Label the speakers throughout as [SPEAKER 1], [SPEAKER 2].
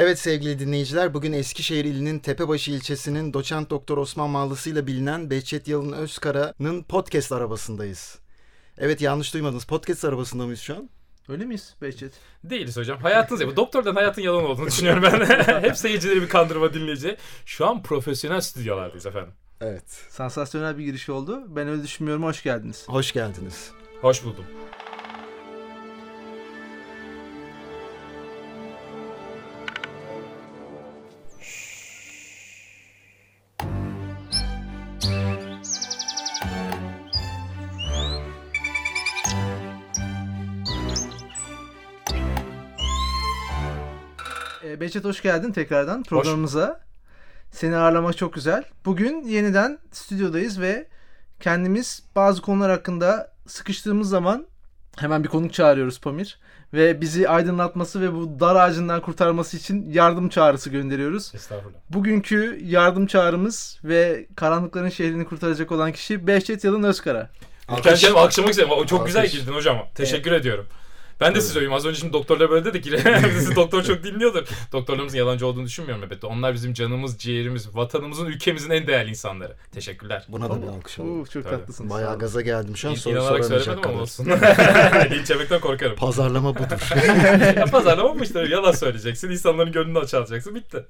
[SPEAKER 1] Evet sevgili dinleyiciler bugün Eskişehir ilinin Tepebaşı ilçesinin doçent doktor Osman Mallısı'yla bilinen Behçet Yalın Özkara'nın podcast arabasındayız. Evet yanlış duymadınız podcast arabasında mıyız şu an?
[SPEAKER 2] Öyle miyiz Behçet?
[SPEAKER 3] Değiliz hocam. Hayatınız ya. Bu doktordan hayatın yalan olduğunu düşünüyorum ben. Hep seyircileri bir kandırma dinleyici. Şu an profesyonel stüdyolardayız efendim.
[SPEAKER 1] Evet.
[SPEAKER 2] Sansasyonel bir giriş oldu. Ben öyle düşünmüyorum. Hoş geldiniz.
[SPEAKER 1] Hoş geldiniz.
[SPEAKER 3] Hoş buldum.
[SPEAKER 2] Behçet hoş geldin tekrardan programımıza. Seni ağırlamak çok güzel. Bugün yeniden stüdyodayız ve kendimiz bazı konular hakkında sıkıştığımız zaman hemen bir konuk çağırıyoruz Pamir. Ve bizi aydınlatması ve bu dar ağacından kurtarması için yardım çağrısı gönderiyoruz.
[SPEAKER 3] Estağfurullah.
[SPEAKER 2] Bugünkü yardım çağrımız ve karanlıkların şehrini kurtaracak olan kişi Behçet Yalın Özkara.
[SPEAKER 3] Kendimi alkışlamak istedim. O çok güzel
[SPEAKER 1] Alkış.
[SPEAKER 3] girdin hocam. Teşekkür ediyorum. Ben de size öveyim. Az önce şimdi doktorlar böyle dedik ki bizi doktor çok dinliyordur. Doktorlarımızın yalancı olduğunu düşünmüyorum elbette. Onlar bizim canımız, ciğerimiz, vatanımızın, ülkemizin en değerli insanları. Teşekkürler.
[SPEAKER 1] Buna da bir alkış alalım.
[SPEAKER 2] Oo, çok
[SPEAKER 3] Tabii.
[SPEAKER 2] tatlısınız.
[SPEAKER 1] Bayağı gaza geldim şu an soru
[SPEAKER 3] İnanarak söylemedim ama olsun. Linç yemekten korkarım.
[SPEAKER 1] Pazarlama budur.
[SPEAKER 3] ya pazarlama mı işte? Yalan söyleyeceksin. insanların gönlünü açacaksın. Bitti.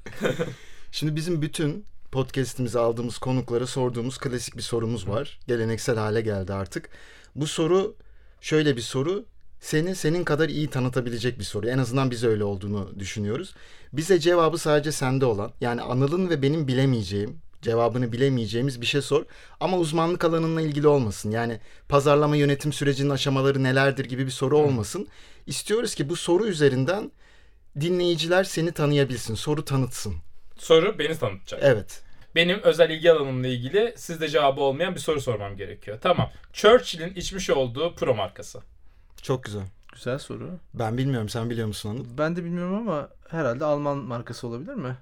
[SPEAKER 1] Şimdi bizim bütün podcast'imize aldığımız konuklara sorduğumuz klasik bir sorumuz var. Geleneksel hale geldi artık. Bu soru şöyle bir soru. Seni senin kadar iyi tanıtabilecek bir soru. En azından biz öyle olduğunu düşünüyoruz. Bize cevabı sadece sende olan yani Anıl'ın ve benim bilemeyeceğim, cevabını bilemeyeceğimiz bir şey sor. Ama uzmanlık alanınla ilgili olmasın. Yani pazarlama yönetim sürecinin aşamaları nelerdir gibi bir soru olmasın. İstiyoruz ki bu soru üzerinden dinleyiciler seni tanıyabilsin, soru tanıtsın.
[SPEAKER 3] Soru beni tanıtacak.
[SPEAKER 1] Evet.
[SPEAKER 3] Benim özel ilgi alanımla ilgili sizde cevabı olmayan bir soru sormam gerekiyor. Tamam. Churchill'in içmiş olduğu pro markası.
[SPEAKER 1] Çok güzel.
[SPEAKER 2] Güzel soru.
[SPEAKER 1] Ben bilmiyorum. Sen biliyor musun Anıl?
[SPEAKER 2] Ben de bilmiyorum ama herhalde Alman markası olabilir mi?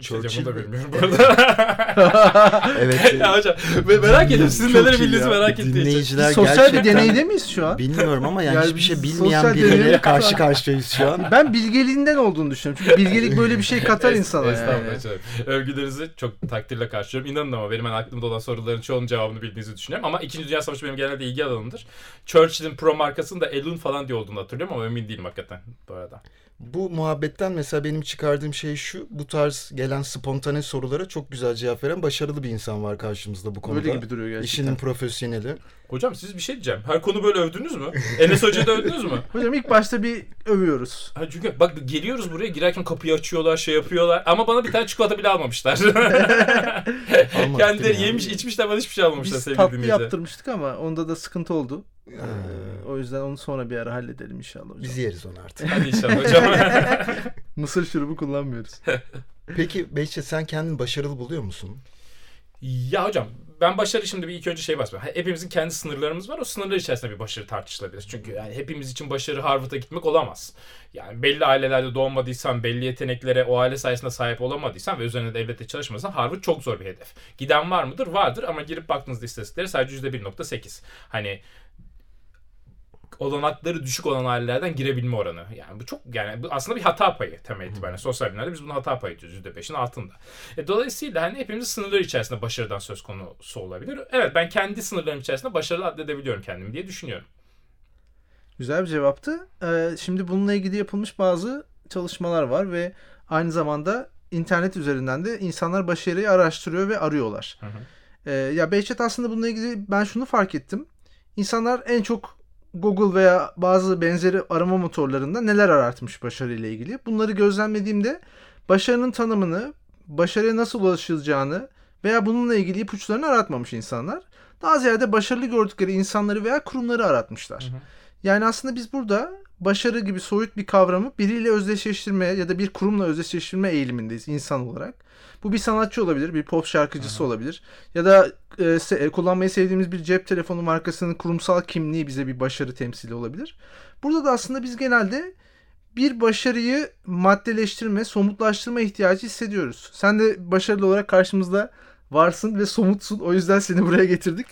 [SPEAKER 3] Şey onu da
[SPEAKER 1] Churchill
[SPEAKER 3] bilmiyorum bu arada.
[SPEAKER 1] Evet.
[SPEAKER 3] ya hocam me- merak ediyorum. Sizin
[SPEAKER 1] iyi
[SPEAKER 3] bildiğinizi merak ettiğim için.
[SPEAKER 1] Dinleyiciler
[SPEAKER 2] Sosyal bir deneyde miyiz şu an?
[SPEAKER 1] Bilmiyorum ama yani,
[SPEAKER 2] Yani
[SPEAKER 1] hiçbir şey bilmeyen
[SPEAKER 2] sosyal
[SPEAKER 1] birileriyle
[SPEAKER 2] deney-
[SPEAKER 1] karşı karşıyayız şu an.
[SPEAKER 2] Ben bilgeliğinden olduğunu düşünüyorum. Çünkü bilgelik böyle bir şey katar
[SPEAKER 3] Es-
[SPEAKER 2] insana
[SPEAKER 3] Estağfurullah
[SPEAKER 2] yani.
[SPEAKER 3] canım. Övgülerinizi çok takdirle karşılıyorum. İnanın ama benim hani aklımda olan soruların çoğunun cevabını bildiğinizi düşünüyorum. Ama 2. Dünya Savaşı benim genelde ilgi alanımdır. Churchill'in pro markasının da Elun falan diye olduğunu hatırlıyorum ama emin değilim hakikaten bu arada.
[SPEAKER 1] Bu muhabbetten mesela benim çıkardığım şey şu. Bu tarz gelen spontane sorulara çok güzel cevap veren başarılı bir insan var karşımızda bu konuda.
[SPEAKER 2] Öyle gibi duruyor gerçekten.
[SPEAKER 1] İşinin profesyoneli.
[SPEAKER 3] Hocam siz bir şey diyeceğim. Her konu böyle övdünüz mü? Enes Hoca'yı da övdünüz mü?
[SPEAKER 2] Hocam ilk başta bir övüyoruz.
[SPEAKER 3] Ha çünkü bak geliyoruz buraya girerken kapıyı açıyorlar şey yapıyorlar ama bana bir tane çikolata bile almamışlar. Kendileri yemiş içmişler bana hiçbir şey almamışlar
[SPEAKER 2] Biz
[SPEAKER 3] sevgili
[SPEAKER 2] tatlı yaptırmıştık ama onda da sıkıntı oldu.
[SPEAKER 1] Ee,
[SPEAKER 2] o yüzden onu sonra bir ara halledelim inşallah hocam.
[SPEAKER 1] Biz yeriz onu artık.
[SPEAKER 3] Hadi inşallah hocam.
[SPEAKER 2] Mısır şurubu kullanmıyoruz.
[SPEAKER 1] Peki Behçet sen kendini başarılı buluyor musun?
[SPEAKER 3] ya hocam ben başarı şimdi bir ilk önce şey basmıyorum. Hepimizin kendi sınırlarımız var. O sınırlar içerisinde bir başarı tartışılabilir. Çünkü yani hepimiz için başarı Harvard'a gitmek olamaz. Yani belli ailelerde doğmadıysan, belli yeteneklere o aile sayesinde sahip olamadıysan ve üzerine devlette çalışmasan Harvard çok zor bir hedef. Giden var mıdır? Vardır ama girip baktığınızda istatistiklere sadece %1.8. Hani olanakları düşük olan ailelerden girebilme oranı. Yani bu çok yani bu aslında bir hata payı temel itibariyle. Sosyal bilimlerde biz bunu hata payı diyoruz %5'in altında. E, dolayısıyla hani hepimizin sınırları içerisinde başarıdan söz konusu olabilir. Evet ben kendi sınırlarım içerisinde başarılı addedebiliyorum kendimi diye düşünüyorum.
[SPEAKER 2] Güzel bir cevaptı. Ee, şimdi bununla ilgili yapılmış bazı çalışmalar var ve aynı zamanda internet üzerinden de insanlar başarıyı araştırıyor ve arıyorlar.
[SPEAKER 3] Hı hı.
[SPEAKER 2] Ee, ya Behçet aslında bununla ilgili ben şunu fark ettim. İnsanlar en çok Google veya bazı benzeri arama motorlarında neler aratmış başarıyla ilgili. Bunları gözlemlediğimde başarının tanımını, başarıya nasıl ulaşılacağını veya bununla ilgili ipuçlarını aratmamış insanlar. Daha ziyade başarılı gördükleri insanları veya kurumları aratmışlar.
[SPEAKER 3] Hı hı.
[SPEAKER 2] Yani aslında biz burada başarı gibi soyut bir kavramı biriyle özdeşleştirme ya da bir kurumla özdeşleştirme eğilimindeyiz insan olarak. Bu bir sanatçı olabilir, bir pop şarkıcısı olabilir ya da e, se- e, kullanmayı sevdiğimiz bir cep telefonu markasının kurumsal kimliği bize bir başarı temsili olabilir. Burada da aslında biz genelde bir başarıyı maddeleştirme, somutlaştırma ihtiyacı hissediyoruz. Sen de başarılı olarak karşımızda varsın ve somutsun. O yüzden seni buraya getirdik.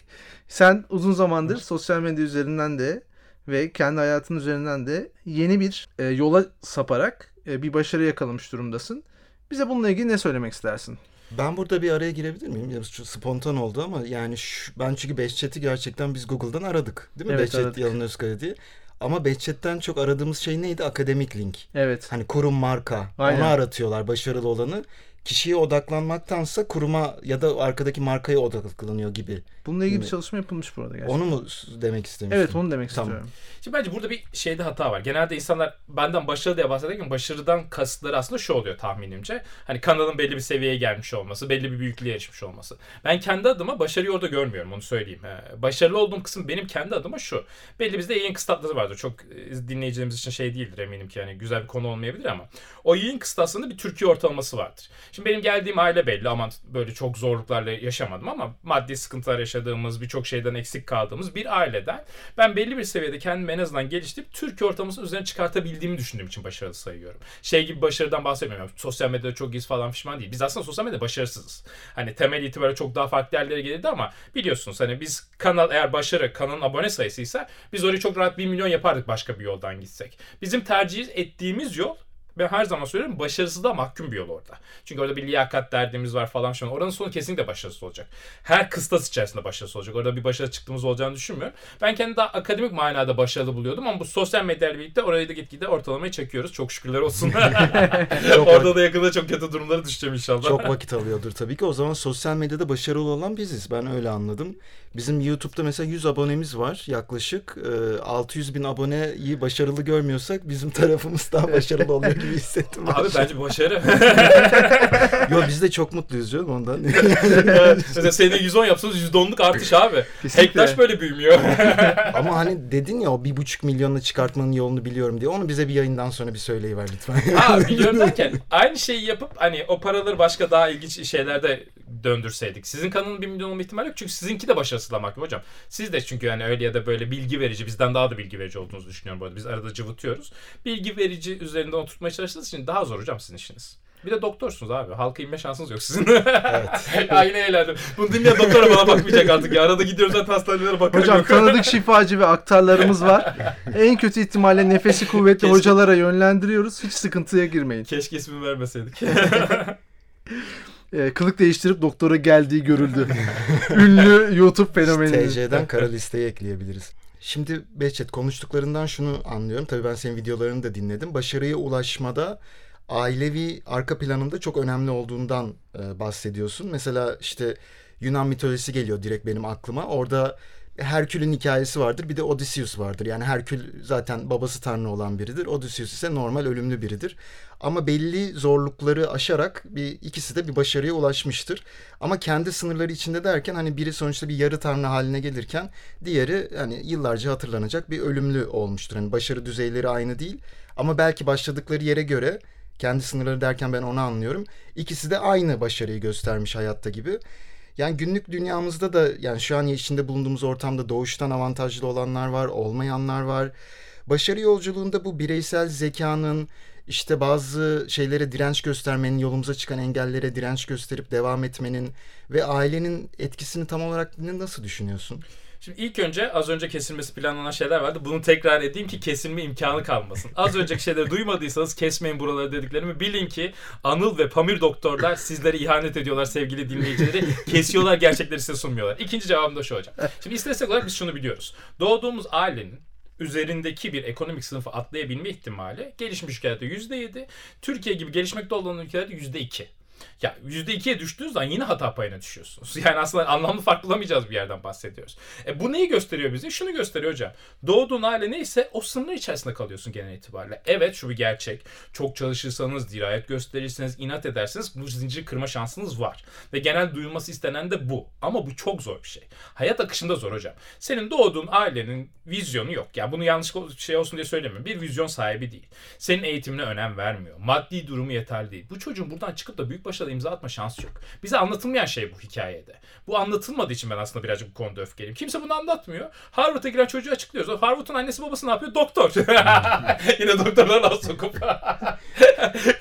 [SPEAKER 2] Sen uzun zamandır sosyal medya üzerinden de ve kendi hayatın üzerinden de yeni bir e, yola saparak e, bir başarı yakalamış durumdasın. Bize bununla ilgili ne söylemek istersin?
[SPEAKER 1] Ben burada bir araya girebilir miyim? Ya spontan oldu ama yani şu, ben çünkü Behçet'i gerçekten biz Google'dan aradık. Değil mi?
[SPEAKER 2] Evet,
[SPEAKER 1] Behçet
[SPEAKER 2] aradık.
[SPEAKER 1] Yalın Özkaya diye. Ama Behçet'ten çok aradığımız şey neydi? Akademik link.
[SPEAKER 2] Evet.
[SPEAKER 1] Hani kurum marka.
[SPEAKER 2] Aynen.
[SPEAKER 1] Onu aratıyorlar başarılı olanı. Kişiye odaklanmaktansa kuruma ya da arkadaki markaya odaklanıyor gibi.
[SPEAKER 2] Bununla ilgili bir çalışma yapılmış burada gerçekten.
[SPEAKER 1] Onu mu demek istemiştim?
[SPEAKER 2] Evet onu demek
[SPEAKER 1] Tamam.
[SPEAKER 2] istiyorum.
[SPEAKER 3] Şimdi bence burada bir şeyde hata var. Genelde insanlar benden başarı diye bahsederken başarıdan kasıtları aslında şu oluyor tahminimce. Hani kanalın belli bir seviyeye gelmiş olması, belli bir büyüklüğe erişmiş olması. Ben kendi adıma başarıyı orada görmüyorum onu söyleyeyim. Ee, Başarılı olduğum kısım benim kendi adıma şu. Belli bizde yayın kısıtları vardır. Çok e, dinleyicilerimiz için şey değildir eminim ki. Yani güzel bir konu olmayabilir ama o yayın kısıtlarında bir Türkiye ortalaması vardır. Şimdi benim geldiğim aile belli ama böyle çok zorluklarla yaşamadım ama maddi sıkıntılar yaşadığımız, birçok şeyden eksik kaldığımız bir aileden ben belli bir seviyede kendimi en azından geliştirip Türkiye ortalamasının üzerine çıkartabildiğimi düşündüğüm için başarılı sayıyorum. Şey gibi başarıdan bahsetmiyorum. Sosyal medyada çok iyiyiz falan pişman değil. Biz aslında sosyal medyada başarısızız. Hani temel itibariyle çok daha farklı yerlere gelirdi ama biliyorsunuz hani biz kanal eğer başarı kanalın abone sayısıysa biz orayı çok rahat 1 milyon yapardık başka bir yoldan gitsek. Bizim tercih ettiğimiz yol ben her zaman söylüyorum başarısızlığa mahkum bir yol orada. Çünkü orada bir liyakat derdimiz var falan şu an. Oranın sonu kesinlikle başarısız olacak. Her kıstas içerisinde başarısız olacak. Orada bir başarı çıktığımız olacağını düşünmüyorum. Ben kendi daha akademik manada başarılı buluyordum ama bu sosyal medyayla birlikte orayı da gitgide ortalamayı çekiyoruz. Çok şükürler olsun. Orada da yakında çok kötü durumlara düşeceğim inşallah.
[SPEAKER 1] Çok vakit alıyordur tabii ki. O zaman sosyal medyada başarılı olan biziz. Ben öyle anladım. Bizim YouTube'da mesela 100 abonemiz var yaklaşık. Ee, 600 bin aboneyi başarılı görmüyorsak bizim tarafımız daha başarılı oluyor gibi hissettim.
[SPEAKER 3] Abi bence başarı.
[SPEAKER 1] Yo biz de çok mutluyuz canım ondan.
[SPEAKER 3] Mesela seneye 110 yapsanız %10'luk artış abi.
[SPEAKER 2] Kesinlikle.
[SPEAKER 3] Hektaş böyle büyümüyor.
[SPEAKER 1] Ama hani dedin ya o bir buçuk milyonla çıkartmanın yolunu biliyorum diye. Onu bize bir yayından sonra bir söyleyiver lütfen.
[SPEAKER 3] ha biliyorum derken aynı şeyi yapıp hani o paraları başka daha ilginç şeylerde döndürseydik. Sizin kanalın 1 milyon olma ihtimali yok. Çünkü sizinki de başarısızlığa mahkum hocam. Siz de çünkü yani öyle ya da böyle bilgi verici, bizden daha da bilgi verici olduğunuzu düşünüyorum bu arada. Biz arada cıvıtıyoruz. Bilgi verici üzerinden oturtmaya çalıştığınız için daha zor hocam sizin işiniz. Bir de doktorsunuz abi. Halka inme şansınız yok sizin. Evet. Aynı eğlendim. Bunu dinleyen doktora bana bakmayacak artık ya. Arada gidiyoruz zaten hastanelere bakarım.
[SPEAKER 2] Hocam
[SPEAKER 3] yok.
[SPEAKER 2] tanıdık şifacı ve aktarlarımız var. En kötü ihtimalle nefesi kuvvetli
[SPEAKER 3] Keşke-
[SPEAKER 2] hocalara yönlendiriyoruz. Hiç sıkıntıya girmeyin.
[SPEAKER 3] Keşke ismini vermeseydik.
[SPEAKER 2] Ee, kılık değiştirip doktora geldiği görüldü. Ünlü YouTube fenomeni.
[SPEAKER 1] TC'den kara listeye ekleyebiliriz. Şimdi Behçet konuştuklarından şunu anlıyorum. Tabii ben senin videolarını da dinledim. Başarıya ulaşmada ailevi arka planında çok önemli olduğundan e, bahsediyorsun. Mesela işte Yunan mitolojisi geliyor direkt benim aklıma. Orada Herkül'ün hikayesi vardır. Bir de Odysseus vardır. Yani Herkül zaten babası tanrı olan biridir. Odysseus ise normal ölümlü biridir. Ama belli zorlukları aşarak bir ikisi de bir başarıya ulaşmıştır. Ama kendi sınırları içinde derken hani biri sonuçta bir yarı tanrı haline gelirken diğeri hani yıllarca hatırlanacak bir ölümlü olmuştur. Hani başarı düzeyleri aynı değil ama belki başladıkları yere göre kendi sınırları derken ben onu anlıyorum. İkisi de aynı başarıyı göstermiş hayatta gibi. Yani günlük dünyamızda da yani şu an içinde bulunduğumuz ortamda doğuştan avantajlı olanlar var, olmayanlar var. Başarı yolculuğunda bu bireysel zekanın işte bazı şeylere direnç göstermenin, yolumuza çıkan engellere direnç gösterip devam etmenin ve ailenin etkisini tam olarak nasıl düşünüyorsun?
[SPEAKER 3] Şimdi ilk önce az önce kesilmesi planlanan şeyler vardı. Bunu tekrar edeyim ki kesilme imkanı kalmasın. Az önceki şeyleri duymadıysanız kesmeyin buraları dediklerimi bilin ki Anıl ve Pamir doktorlar sizlere ihanet ediyorlar sevgili dinleyicileri. Kesiyorlar gerçekleri size sunmuyorlar. İkinci cevabım da şu hocam. Şimdi istatistik olarak biz şunu biliyoruz. Doğduğumuz ailenin üzerindeki bir ekonomik sınıfı atlayabilme ihtimali gelişmiş ülkelerde %7, Türkiye gibi gelişmekte olan ülkelerde %2. Ya %2'ye düştüğünüz zaman yine hata payına düşüyorsunuz. Yani aslında anlamlı fark bulamayacağız bir yerden bahsediyoruz. E bu neyi gösteriyor bize? Şunu gösteriyor hocam. Doğduğun aile neyse o sınır içerisinde kalıyorsun genel itibariyle. Evet şu bir gerçek. Çok çalışırsanız, dirayet gösterirseniz, inat ederseniz bu zinciri kırma şansınız var. Ve genel duyulması istenen de bu. Ama bu çok zor bir şey. Hayat akışında zor hocam. Senin doğduğun ailenin vizyonu yok. Ya bunu yanlış şey olsun diye söylemiyorum. Bir vizyon sahibi değil. Senin eğitimine önem vermiyor. Maddi durumu yeterli değil. Bu çocuğun buradan çıkıp da büyük başarılı imza atma şansı yok. Bize anlatılmayan şey bu hikayede. Bu anlatılmadığı için ben aslında birazcık bu konuda öfkeliyim. Kimse bunu anlatmıyor. Harvard'a giren çocuğu açıklıyoruz. Harvard'ın annesi babası ne yapıyor? Doktor. Yine doktorlar laf sokup. ya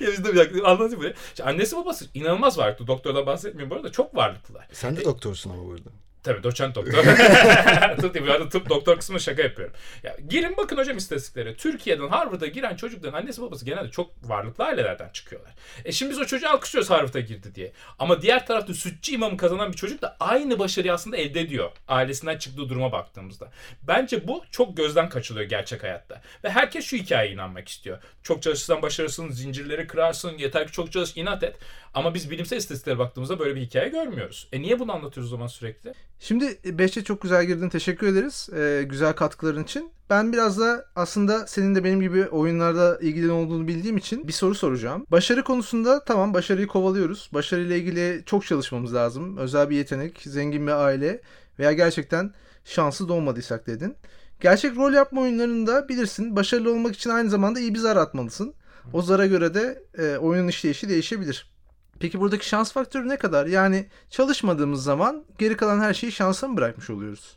[SPEAKER 3] biz de bir dakika anlatayım buraya. İşte annesi babası inanılmaz varlıklı. Doktordan bahsetmiyorum bu arada. Çok varlıklılar.
[SPEAKER 1] Sen de doktorsun ama burada.
[SPEAKER 3] Tabii doçent doktor. tıp, bu arada tıp doktor kısmında şaka yapıyorum. Ya, girin bakın hocam istatistiklere. Türkiye'den Harvard'a giren çocukların annesi babası genelde çok varlıklı ailelerden çıkıyorlar. E şimdi biz o çocuğu alkışlıyoruz Harvard'a girdi diye. Ama diğer tarafta sütçü imamı kazanan bir çocuk da aynı başarıyı aslında elde ediyor. Ailesinden çıktığı duruma baktığımızda. Bence bu çok gözden kaçılıyor gerçek hayatta. Ve herkes şu hikayeye inanmak istiyor. Çok çalışırsan başarırsın, zincirleri kırarsın, yeter ki çok çalış, inat et. Ama biz bilimsel istatistiklere baktığımızda böyle bir hikaye görmüyoruz. E niye bunu anlatıyoruz o zaman sürekli?
[SPEAKER 2] Şimdi Beşte çok güzel girdin. Teşekkür ederiz. Ee, güzel katkıların için. Ben biraz da aslında senin de benim gibi oyunlarda ilgili olduğunu bildiğim için bir soru soracağım. Başarı konusunda tamam başarıyı kovalıyoruz. Başarıyla ilgili çok çalışmamız lazım. Özel bir yetenek, zengin bir aile veya gerçekten şanslı doğmadıysak dedin. Gerçek rol yapma oyunlarında bilirsin başarılı olmak için aynı zamanda iyi bir zar atmalısın. O zara göre de e, oyunun işleyişi değişebilir. Peki buradaki şans faktörü ne kadar? Yani çalışmadığımız zaman geri kalan her şeyi şansa mı bırakmış oluyoruz?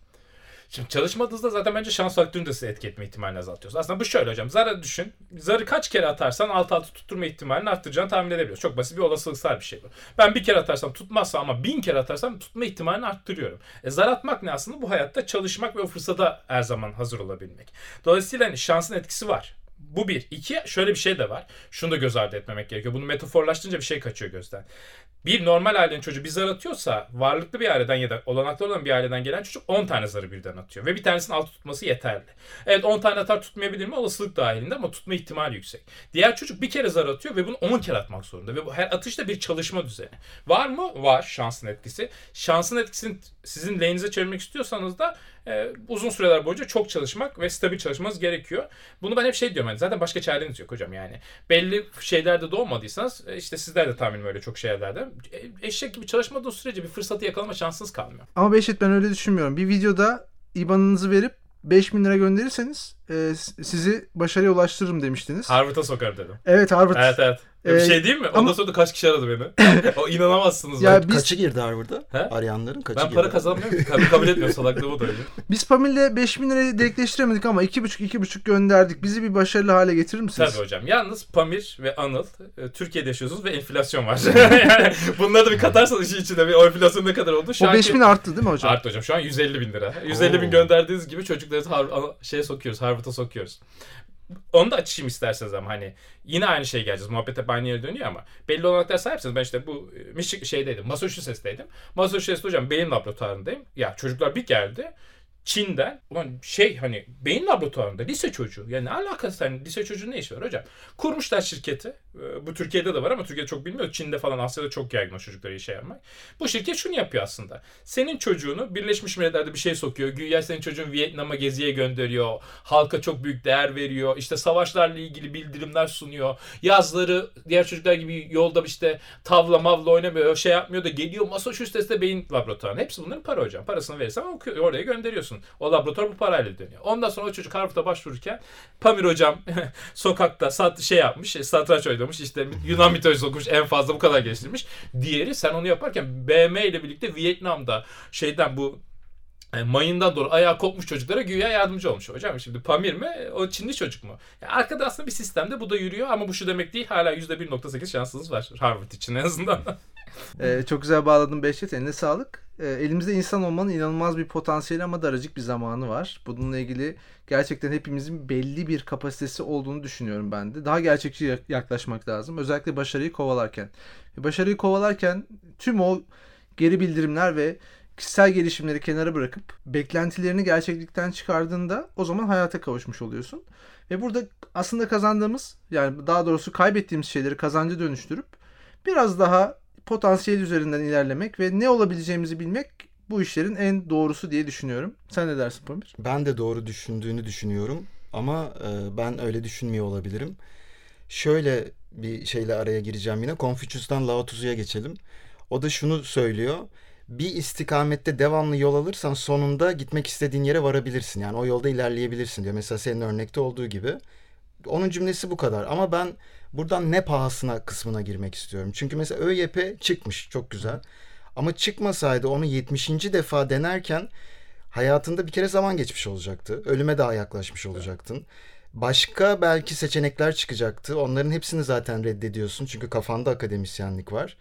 [SPEAKER 3] Şimdi çalışmadığınızda zaten bence şans faktörünü de size etki etme ihtimalini azaltıyoruz. Aslında bu şöyle hocam. Zarı düşün. Zarı kaç kere atarsan alt alta tutturma ihtimalini arttıracağını tahmin edebiliyoruz. Çok basit bir olasılıksal bir şey bu. Ben bir kere atarsam tutmazsa ama bin kere atarsam tutma ihtimalini arttırıyorum. E, zar atmak ne aslında? Bu hayatta çalışmak ve o fırsata her zaman hazır olabilmek. Dolayısıyla hani şansın etkisi var. Bu bir. İki şöyle bir şey de var. Şunu da göz ardı etmemek gerekiyor. Bunu metaforlaştırınca bir şey kaçıyor gözden. Bir normal ailenin çocuğu bir zar atıyorsa varlıklı bir aileden ya da olanaklı olan bir aileden gelen çocuk 10 tane zarı birden atıyor. Ve bir tanesinin altı tutması yeterli. Evet 10 tane atar tutmayabilir mi? Olasılık dahilinde ama tutma ihtimali yüksek. Diğer çocuk bir kere zar atıyor ve bunu 10 kere atmak zorunda. Ve bu her atışta bir çalışma düzeni. Var mı? Var şansın etkisi. Şansın etkisini sizin lehinize çevirmek istiyorsanız da e, uzun süreler boyunca çok çalışmak ve stabil çalışmanız gerekiyor. Bunu ben hep şey diyorum. Yani zaten başka çareniz yok hocam yani. Belli şeylerde doğmadıysanız e, işte sizler de tahminim öyle çok şeylerde. E, eşek gibi çalışmadığı sürece bir fırsatı yakalama şansınız kalmıyor.
[SPEAKER 2] Ama Beşet ben öyle düşünmüyorum. Bir videoda IBAN'ınızı verip 5000 lira gönderirseniz e, sizi başarıya ulaştırırım demiştiniz.
[SPEAKER 3] Harvard'a sokar dedim.
[SPEAKER 2] Evet Harvard.
[SPEAKER 3] Evet evet. Ya bir
[SPEAKER 2] Ee,
[SPEAKER 3] şey değil mi? Ondan
[SPEAKER 2] ama-
[SPEAKER 3] sonra da kaç kişi aradı beni. o inanamazsınız.
[SPEAKER 2] Ya
[SPEAKER 3] ben.
[SPEAKER 2] biz-
[SPEAKER 1] Kaçı girdi Harvard'a?
[SPEAKER 3] He?
[SPEAKER 1] Arayanların kaçı
[SPEAKER 3] ben
[SPEAKER 1] girdi?
[SPEAKER 3] para kazanmıyorum. Kabul, kabul etmiyorum salaklığımı da öyle.
[SPEAKER 2] Biz Pamil'le 5000 lirayı denkleştiremedik ama 2,5-2,5 gönderdik. Bizi bir başarılı hale getirir misiniz?
[SPEAKER 3] Tabii hocam. Yalnız Pamir ve Anıl e, Türkiye'de yaşıyorsunuz ve enflasyon var. yani bunları da bir katarsanız işin içine bir o enflasyon ne kadar oldu? Şu
[SPEAKER 2] O
[SPEAKER 3] anki-
[SPEAKER 2] 5000 arttı değil mi hocam?
[SPEAKER 3] Arttı hocam. Şu an 150 bin lira. 150 bin
[SPEAKER 1] Oo.
[SPEAKER 3] gönderdiğiniz gibi çocukları Har- şeye sokuyoruz. Harvard'a sokuyoruz. Onu da açayım isterseniz ama hani yine aynı şey geleceğiz. Muhabbet hep aynı yere dönüyor ama belli olanaklar sahipsiniz. Ben işte bu e, şeydeydim. Massachusetts'teydim. Massachusetts'te hocam beyin laboratuvarındayım. Ya çocuklar bir geldi. Çin'den ulan şey hani beyin laboratuvarında lise çocuğu. Yani ne alakası hani lise çocuğu ne işi var hocam? Kurmuşlar şirketi. Ee, Bu Türkiye'de de var ama Türkiye'de çok bilmiyoruz. Çin'de falan Asya'da çok yaygın o çocuklara işe yapmak. Bu şirket şunu yapıyor aslında. Senin çocuğunu Birleşmiş Milletler'de bir şey sokuyor. Güya senin çocuğun Vietnam'a geziye gönderiyor. Halka çok büyük değer veriyor. İşte savaşlarla ilgili bildirimler sunuyor. Yazları diğer çocuklar gibi yolda işte tavla mavla oynamıyor. Şey yapmıyor da geliyor Massachusetts'te beyin laboratuvarına. Hepsi bunların para hocam. Parasını verirsen okuyor, oraya gönderiyorsun. O laboratuvar bu parayla dönüyor. Ondan sonra o çocuk Harvard'a başvururken Pamir hocam sokakta sat, şey yapmış, satranç oynamış, işte Yunan mitolojisi okumuş, en fazla bu kadar geliştirmiş. Diğeri sen onu yaparken BM ile birlikte Vietnam'da şeyden bu e, mayından doğru ayağı kopmuş çocuklara güya yardımcı olmuş. Hocam şimdi Pamir mi? O Çinli çocuk mu? Ya arkada aslında bir sistemde bu da yürüyor ama bu şu demek değil. Hala %1.8 şansınız var Harvard için en azından.
[SPEAKER 2] Ee, çok güzel bağladın Behçet. Eline sağlık. Ee, elimizde insan olmanın inanılmaz bir potansiyeli ama daracık bir zamanı var. Bununla ilgili gerçekten hepimizin belli bir kapasitesi olduğunu düşünüyorum ben de. Daha gerçekçi yak- yaklaşmak lazım. Özellikle başarıyı kovalarken. Başarıyı kovalarken tüm o geri bildirimler ve kişisel gelişimleri kenara bırakıp beklentilerini gerçeklikten çıkardığında o zaman hayata kavuşmuş oluyorsun. Ve burada aslında kazandığımız yani daha doğrusu kaybettiğimiz şeyleri kazanca dönüştürüp biraz daha potansiyel üzerinden ilerlemek ve ne olabileceğimizi bilmek bu işlerin en doğrusu diye düşünüyorum. Sen ne dersin Pamir?
[SPEAKER 1] Ben de doğru düşündüğünü düşünüyorum ama e, ben öyle düşünmüyor olabilirim. Şöyle bir şeyle araya gireceğim yine. Confucius'tan Lao Tzu'ya geçelim. O da şunu söylüyor. Bir istikamette devamlı yol alırsan sonunda gitmek istediğin yere varabilirsin. Yani o yolda ilerleyebilirsin diyor. Mesela senin örnekte olduğu gibi. Onun cümlesi bu kadar. Ama ben buradan ne pahasına kısmına girmek istiyorum. Çünkü mesela ÖYP çıkmış. Çok güzel. Ama çıkmasaydı onu 70. defa denerken hayatında bir kere zaman geçmiş olacaktı. Ölüme daha yaklaşmış olacaktın. Başka belki seçenekler çıkacaktı. Onların hepsini zaten reddediyorsun. Çünkü kafanda akademisyenlik var.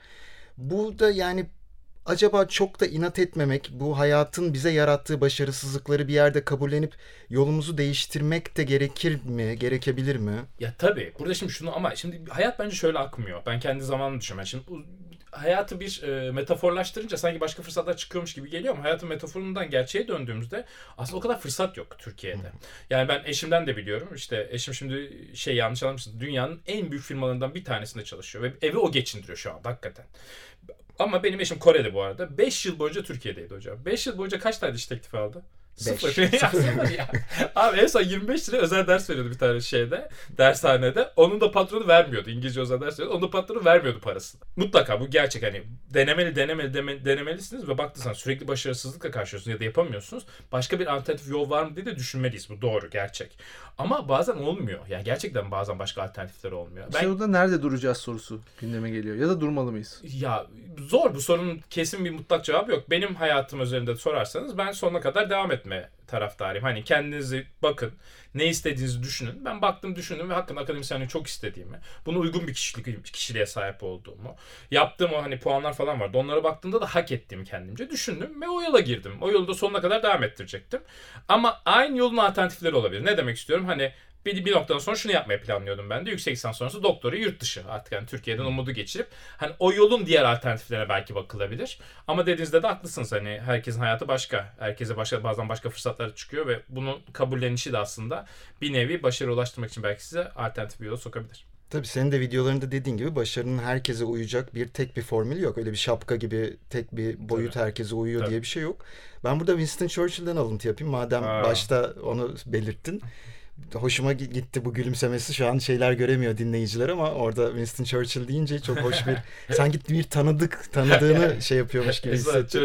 [SPEAKER 1] Burada yani acaba çok da inat etmemek, bu hayatın bize yarattığı başarısızlıkları bir yerde kabullenip yolumuzu değiştirmek de gerekir mi, gerekebilir mi?
[SPEAKER 3] Ya tabii. Burada şimdi şunu ama şimdi hayat bence şöyle akmıyor. Ben kendi zamanımı düşünüyorum. Şimdi bu hayatı bir e, metaforlaştırınca sanki başka fırsatlar çıkıyormuş gibi geliyor ama hayatın metaforundan gerçeğe döndüğümüzde aslında o kadar fırsat yok Türkiye'de. Yani ben eşimden de biliyorum. İşte eşim şimdi şey yanlış anlamışsın. Dünyanın en büyük firmalarından bir tanesinde çalışıyor ve evi o geçindiriyor şu anda hakikaten. Ama benim eşim Kore'de bu arada. 5 yıl boyunca Türkiye'deydi hocam. 5 yıl boyunca kaç tane iş teklifi aldı? Sıfır. Ya. Abi en son 25 lira özel ders veriyordu bir tane şeyde. Dershanede. Onun da patronu vermiyordu. İngilizce özel ders veriyordu. Onun da patronu vermiyordu parasını. Mutlaka bu gerçek hani denemeli denemeli deme- denemelisiniz ve baktıysanız sürekli başarısızlıkla karşılıyorsunuz ya da yapamıyorsunuz. Başka bir alternatif yol var mı diye de düşünmeliyiz. Bu doğru gerçek. Ama bazen olmuyor. Yani gerçekten bazen başka alternatifler olmuyor.
[SPEAKER 2] İşte orada nerede duracağız sorusu gündeme geliyor. Ya da durmalı mıyız?
[SPEAKER 3] Ya zor bu sorunun kesin bir mutlak cevabı yok. Benim hayatım üzerinde sorarsanız ben sonuna kadar devam etme taraftarıyım. Hani kendinizi bakın, ne istediğinizi düşünün. Ben baktım düşündüm ve hakkında akademisyenliği çok istediğimi, buna uygun bir kişilik kişiliğe sahip olduğumu, yaptığım o hani puanlar falan vardı. Onlara baktığımda da hak ettiğimi kendimce düşündüm ve o yola girdim. O yolu da sonuna kadar devam ettirecektim. Ama aynı yolun alternatifleri olabilir. Ne demek istiyorum? Hani bir, bir noktadan sonra şunu yapmayı planlıyordum ben de. Yüksek lisans sonrası doktora yurt dışı artık hani Türkiye'den umudu geçirip hani o yolun diğer alternatiflerine belki bakılabilir. Ama dediğinizde de haklısınız hani herkesin hayatı başka. Herkese başka bazen başka fırsatlar çıkıyor ve bunun kabullenişi de aslında bir nevi başarı ulaştırmak için belki size alternatif bir yola sokabilir.
[SPEAKER 1] Tabii senin de videolarında dediğin gibi başarının herkese uyacak bir tek bir formülü yok. Öyle bir şapka gibi tek bir boyut
[SPEAKER 3] Tabii.
[SPEAKER 1] herkese uyuyor
[SPEAKER 3] Tabii.
[SPEAKER 1] diye bir şey yok. Ben burada Winston Churchill'den alıntı yapayım. Madem
[SPEAKER 3] Aa.
[SPEAKER 1] başta onu belirttin. Hoşuma gi- gitti bu gülümsemesi. Şu an şeyler göremiyor dinleyiciler ama orada Winston Churchill deyince çok hoş bir sanki bir tanıdık tanıdığını şey yapıyormuş gibi hissettim.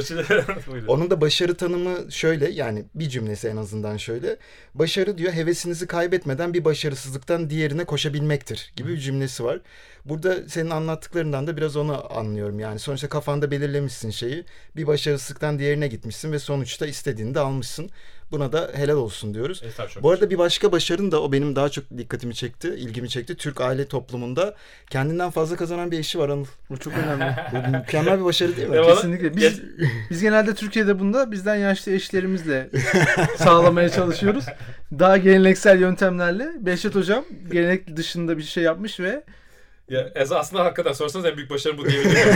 [SPEAKER 1] Onun da başarı tanımı şöyle yani bir cümlesi en azından şöyle. Başarı diyor hevesinizi kaybetmeden bir başarısızlıktan diğerine koşabilmektir gibi bir cümlesi var. Burada senin anlattıklarından da biraz onu anlıyorum. Yani sonuçta kafanda belirlemişsin şeyi. Bir başarısızlıktan diğerine gitmişsin ve sonuçta istediğini de almışsın. Buna da helal olsun diyoruz.
[SPEAKER 3] Çok
[SPEAKER 1] Bu arada bir başka başarın da o benim daha çok dikkatimi çekti, ilgimi çekti. Türk aile toplumunda kendinden fazla kazanan bir eşi var Anıl.
[SPEAKER 2] Bu çok önemli.
[SPEAKER 1] Bu mükemmel bir başarı değil mi?
[SPEAKER 3] Ne var?
[SPEAKER 2] Kesinlikle. Biz, biz genelde Türkiye'de bunda bizden yaşlı eşlerimizle sağlamaya çalışıyoruz. Daha geleneksel yöntemlerle. Behçet Hocam gelenek dışında bir şey yapmış ve
[SPEAKER 3] Ya Ez aslında hakikaten sorsanız en büyük başarım bu diyebilirim.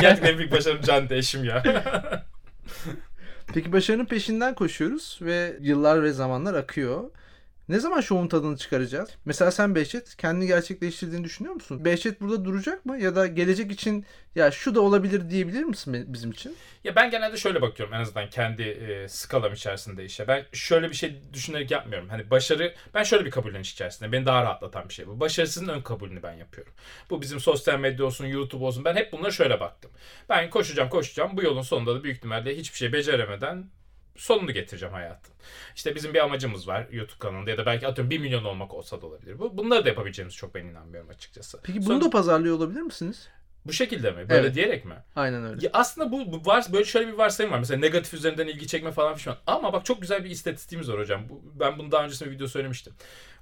[SPEAKER 3] Gerçekten en büyük başarım Can eşim ya.
[SPEAKER 2] Peki başarının peşinden koşuyoruz ve yıllar ve zamanlar akıyor. Ne zaman şovun tadını çıkaracağız? Mesela sen Behçet kendini gerçekleştirdiğini düşünüyor musun? Behçet burada duracak mı? Ya da gelecek için ya şu da olabilir diyebilir misin bizim için?
[SPEAKER 3] Ya ben genelde şöyle bakıyorum en azından kendi e, skalam içerisinde işe. Ben şöyle bir şey düşünerek yapmıyorum. Hani başarı ben şöyle bir kabulleniş içerisinde. Beni daha rahatlatan bir şey bu. Başarısızın ön kabulünü ben yapıyorum. Bu bizim sosyal medya olsun, YouTube olsun. Ben hep bunlara şöyle baktım. Ben koşacağım, koşacağım. Bu yolun sonunda da büyük ihtimalle hiçbir şey beceremeden sonunu getireceğim hayatın. İşte bizim bir amacımız var YouTube kanalında ya da belki atıyorum 1 milyon olmak olsa da olabilir. Bu bunları da yapabileceğimiz çok ben inanmıyorum açıkçası.
[SPEAKER 2] Peki bunu
[SPEAKER 3] Sonra-
[SPEAKER 2] da pazarlıyor olabilir misiniz?
[SPEAKER 3] bu şekilde mi? Böyle
[SPEAKER 2] Evet.
[SPEAKER 3] diyerek mi?
[SPEAKER 2] Aynen öyle.
[SPEAKER 3] Ya aslında bu, bu var böyle şöyle bir varsayım var. Mesela negatif üzerinden ilgi çekme falan filan. Ama bak çok güzel bir istatistiğimiz var hocam. Bu, ben bunu daha öncesinde bir video söylemiştim.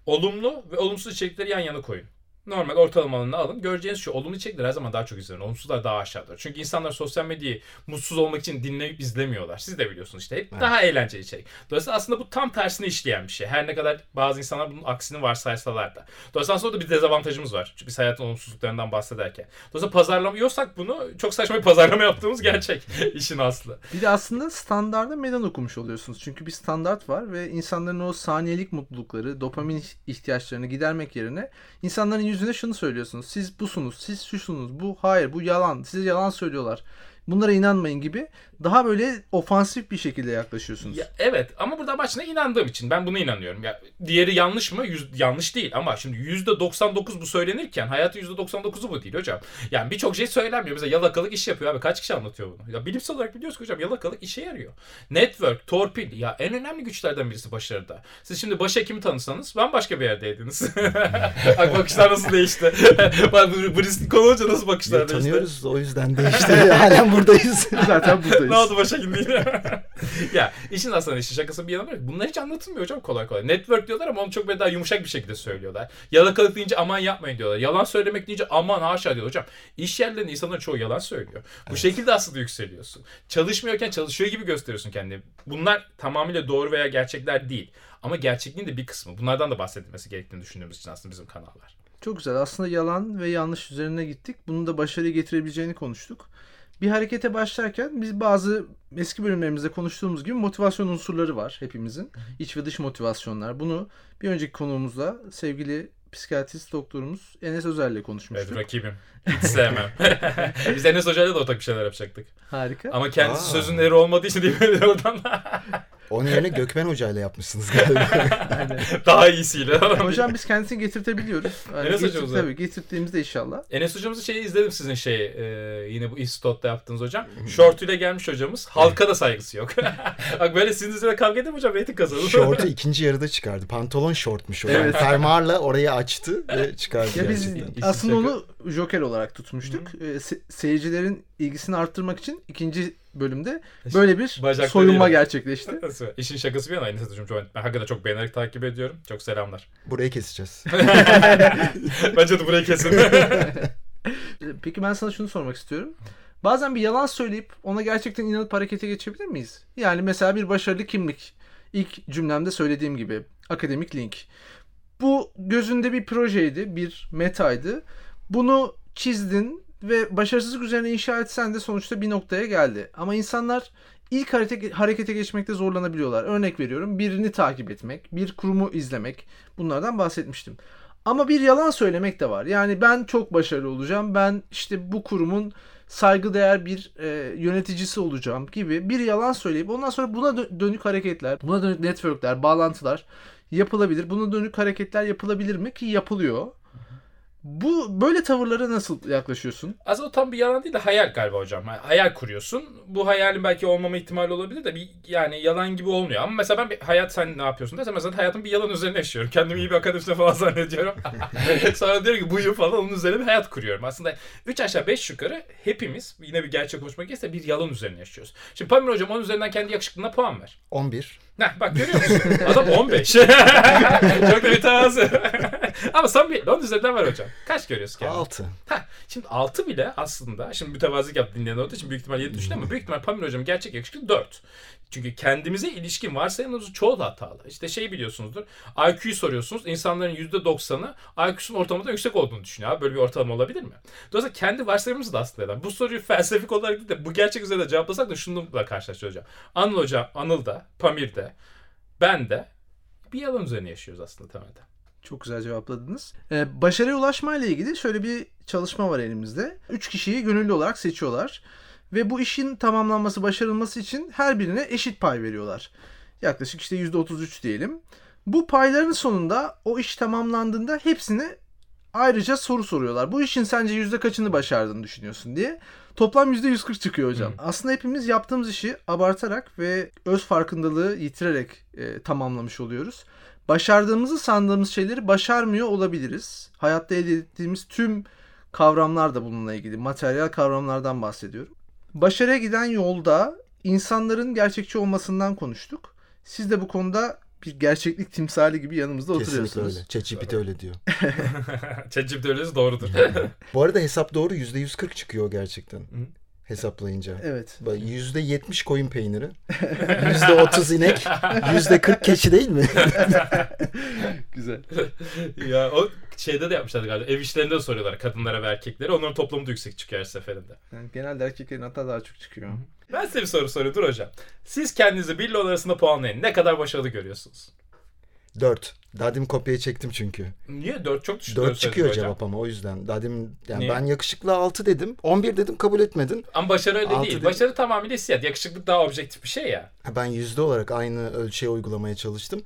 [SPEAKER 3] Olumlu ve olumsuz içerikleri yan yana koyun. Normal ortalamalarını alın. Göreceğiniz şu olumlu içerikler her zaman daha çok izlenir. Olumsuzlar daha aşağıdır. Çünkü insanlar sosyal medyayı mutsuz olmak için dinleyip izlemiyorlar. Siz de biliyorsunuz işte. Hep
[SPEAKER 1] Evet.
[SPEAKER 3] daha eğlenceli içerik. Dolayısıyla aslında bu tam tersine işleyen bir şey. Her ne kadar bazı insanlar bunun aksini varsaysalar da. Dolayısıyla aslında orada bir dezavantajımız var. Çünkü biz hayatın olumsuzluklarından bahsederken. Dolayısıyla pazarlamıyorsak bunu çok saçma bir pazarlama yaptığımız gerçek. işin aslı.
[SPEAKER 2] Bir de aslında standarda meydan okumuş oluyorsunuz. Çünkü bir standart var ve insanların o saniyelik mutlulukları, dopamin ihtiyaçlarını gidermek yerine insanların yüzüne şunu söylüyorsunuz. Siz busunuz, siz şusunuz, bu hayır, bu yalan, size yalan söylüyorlar. Bunlara inanmayın gibi daha böyle ofansif bir şekilde yaklaşıyorsunuz.
[SPEAKER 3] Ya, evet ama burada başına inandığım için ben buna inanıyorum. Ya, diğeri yanlış mı? Yüz, yanlış değil ama şimdi %99 bu söylenirken hayatın %99'u bu değil hocam. Yani birçok şey söylenmiyor. Mesela yalakalık iş yapıyor abi. Kaç kişi anlatıyor bunu? Ya bilimsel olarak biliyoruz ki hocam yalakalık işe yarıyor. Network, torpil ya en önemli güçlerden birisi başarıda. Siz şimdi başhekimi tanısanız bambaşka bir yerdeydiniz. Bak bakışlar nasıl değişti. Bak riskli konu nasıl bakışlar
[SPEAKER 1] Ya,
[SPEAKER 3] değişti.
[SPEAKER 1] tanıyoruz o yüzden değişti. Halen zaten buradayız.
[SPEAKER 2] Zaten buradayız.
[SPEAKER 3] ne oldu başa gitti ya işin aslında işin şakası bir yana var. Bunlar hiç anlatılmıyor hocam kolay kolay. Network diyorlar ama onu çok böyle daha yumuşak bir şekilde söylüyorlar. Yalakalık deyince aman yapmayın diyorlar. Yalan söylemek deyince aman haşa diyor hocam. İş yerlerinde insanlar çoğu yalan söylüyor. Bu şekilde aslında yükseliyorsun. Çalışmıyorken çalışıyor gibi gösteriyorsun kendini. Bunlar tamamıyla doğru veya gerçekler değil. Ama gerçekliğin de bir kısmı. Bunlardan da bahsedilmesi gerektiğini düşündüğümüz için aslında bizim kanallar.
[SPEAKER 2] Çok güzel. Aslında yalan ve yanlış üzerine gittik. Bunun da başarıya getirebileceğini konuştuk. Bir harekete başlarken biz bazı eski bölümlerimizde konuştuğumuz gibi motivasyon unsurları var hepimizin. İç ve dış motivasyonlar. Bunu bir önceki konuğumuzla sevgili psikiyatrist doktorumuz Enes Özer'le konuşmuştuk.
[SPEAKER 3] Evet rakibim. Hiç sevmem. Biz Enes Hoca'yla da ortak bir şeyler yapacaktık.
[SPEAKER 2] Harika.
[SPEAKER 3] Ama kendisi
[SPEAKER 1] Aa.
[SPEAKER 3] sözün eri olmadığı için değil mi oradan
[SPEAKER 1] Onun yerine Gökmen Hoca ile yapmışsınız galiba.
[SPEAKER 3] daha iyisiyle.
[SPEAKER 2] Hocam biz kendisini getirtebiliyoruz. Yani
[SPEAKER 3] Enes
[SPEAKER 2] getir-
[SPEAKER 3] hocamıza.
[SPEAKER 2] Tabii getirdiğimizde inşallah.
[SPEAKER 3] Enes hocamızın şeyi izledim sizin şey e, yine bu İstot'ta yaptığınız hocam. Şortuyla gelmiş hocamız. Halka da saygısı yok. Bak böyle sizin üzerine kavga edin hocam reyting kazanır.
[SPEAKER 1] Şortu ikinci yarıda çıkardı. Pantolon şortmuş o.
[SPEAKER 2] Evet.
[SPEAKER 1] Fermuarla orayı açtı ve çıkardı
[SPEAKER 2] Ya biz
[SPEAKER 1] gerçekten.
[SPEAKER 3] İşin
[SPEAKER 2] aslında onu joker olarak tutmuştuk. Ee, se- seyircilerin ilgisini arttırmak için ikinci bölümde böyle bir
[SPEAKER 3] Bacaklarıyla.
[SPEAKER 2] soyunma gerçekleşti.
[SPEAKER 3] İşin şakası bir yana Enes hocam çok, ben hakikaten çok beğenerek takip ediyorum. Çok selamlar.
[SPEAKER 1] Burayı keseceğiz.
[SPEAKER 3] Bence de burayı kesin.
[SPEAKER 2] Peki ben sana şunu sormak istiyorum. Bazen bir yalan söyleyip ona gerçekten inanıp harekete geçebilir miyiz? Yani mesela bir başarılı kimlik. İlk cümlemde söylediğim gibi akademik link. Bu gözünde bir projeydi, bir metaydı. Bunu çizdin ve başarısızlık üzerine inşa etsen de sonuçta bir noktaya geldi. Ama insanlar ilk harete, harekete geçmekte zorlanabiliyorlar. Örnek veriyorum birini takip etmek, bir kurumu izlemek. Bunlardan bahsetmiştim. Ama bir yalan söylemek de var. Yani ben çok başarılı olacağım. Ben işte bu kurumun saygıdeğer bir e, yöneticisi olacağım gibi bir yalan söyleyip ondan sonra buna dö- dönük hareketler, buna dönük networkler, bağlantılar yapılabilir. Buna dönük hareketler yapılabilir mi ki yapılıyor. Bu böyle tavırlara nasıl yaklaşıyorsun?
[SPEAKER 3] Aslında o tam bir yalan değil de hayal galiba hocam. Hayal kuruyorsun. Bu hayalin belki olmama ihtimali olabilir de bir yani yalan gibi olmuyor. Ama mesela ben bir hayat sen ne yapıyorsun desem mesela hayatım bir yalan üzerine yaşıyorum. Kendimi iyi bir akademisyen falan zannediyorum. Sonra diyor ki buyur falan onun üzerine bir hayat kuruyorum. Aslında 3 aşağı 5 yukarı hepimiz yine bir gerçek konuşmak gerekirse bir yalan üzerine yaşıyoruz. Şimdi Pamir hocam onun üzerinden kendi yakışıklığına puan ver.
[SPEAKER 1] 11.
[SPEAKER 3] Heh, bak görüyor musun? Adam 15. Çok da mütevazı. Ama samimiyetle onun üzerinden var hocam. Kaç görüyorsun kendini?
[SPEAKER 1] 6.
[SPEAKER 3] Ha, şimdi 6 bile aslında şimdi mütevazılık yaptı dinleyen olduğu için büyük ihtimal 7 düşündü ama büyük ihtimal Pamir hocam gerçek yakışıklı 4. Çünkü kendimize ilişkin varsayımımız çoğu da hatalı. İşte şey biliyorsunuzdur. IQ'yu soruyorsunuz. İnsanların %90'ı IQ'sunun ortalamada yüksek olduğunu düşünüyor. Abi böyle bir ortalama olabilir mi? Dolayısıyla kendi varsayımımız da aslında yalan. Bu soruyu felsefik olarak değil de bu gerçek üzerinde cevaplasak da şununla karşılaşıyoruz hocam. Anıl hocam, Anıl da, Pamir de, ben de bir yalan üzerine yaşıyoruz aslında temelde.
[SPEAKER 2] Çok güzel cevapladınız. Ee, başarıya ulaşma ile ilgili şöyle bir çalışma var elimizde. Üç kişiyi gönüllü olarak seçiyorlar. Ve bu işin tamamlanması, başarılması için her birine eşit pay veriyorlar. Yaklaşık işte %33 diyelim. Bu payların sonunda o iş tamamlandığında hepsine ayrıca soru soruyorlar. Bu işin sence yüzde kaçını başardığını düşünüyorsun diye. Toplam yüzde 140 çıkıyor hocam. Aslında hepimiz yaptığımız işi abartarak ve öz farkındalığı yitirerek e, tamamlamış oluyoruz. Başardığımızı sandığımız şeyleri başarmıyor olabiliriz. Hayatta elde ettiğimiz tüm kavramlar da bununla ilgili. Materyal kavramlardan bahsediyorum. Başarıya giden yolda insanların gerçekçi olmasından konuştuk. Siz de bu konuda bir gerçeklik timsali gibi yanımızda
[SPEAKER 1] Kesinlikle
[SPEAKER 2] oturuyorsunuz.
[SPEAKER 1] öyle. ChatGPT öyle diyor.
[SPEAKER 3] ChatGPT öylesi doğrudur.
[SPEAKER 1] Bu arada hesap doğru. %140 çıkıyor gerçekten. Hesaplayınca.
[SPEAKER 2] Evet.
[SPEAKER 1] Bak, %70 koyun peyniri. %30 inek. %40 keçi değil mi?
[SPEAKER 2] Güzel.
[SPEAKER 3] ya o şeyde de yapmışlar galiba. Ev işlerinde de soruyorlar kadınlara ve erkeklere. Onların toplamı da yüksek çıkıyor her seferinde.
[SPEAKER 2] Yani genelde erkeklerin hatta daha çok çıkıyor.
[SPEAKER 3] Ben size bir soru soruyorum. Dur hocam. Siz kendinizi bir arasında puanlayın. Ne kadar başarılı görüyorsunuz?
[SPEAKER 1] 4. Dadim kopyayı çektim çünkü.
[SPEAKER 3] Niye? 4 çok düşük.
[SPEAKER 1] 4
[SPEAKER 3] dört
[SPEAKER 1] çıkıyor
[SPEAKER 3] hocam.
[SPEAKER 1] cevap ama o yüzden. Dadim yani
[SPEAKER 3] Niye?
[SPEAKER 1] ben yakışıklı 6 dedim. 11 dedim kabul etmedin.
[SPEAKER 3] Ama başarı öyle değil.
[SPEAKER 1] değil.
[SPEAKER 3] Başarı tamamıyla hissiyat. Yakışıklık daha objektif bir şey ya.
[SPEAKER 1] Ben yüzde olarak aynı ölçüye uygulamaya çalıştım.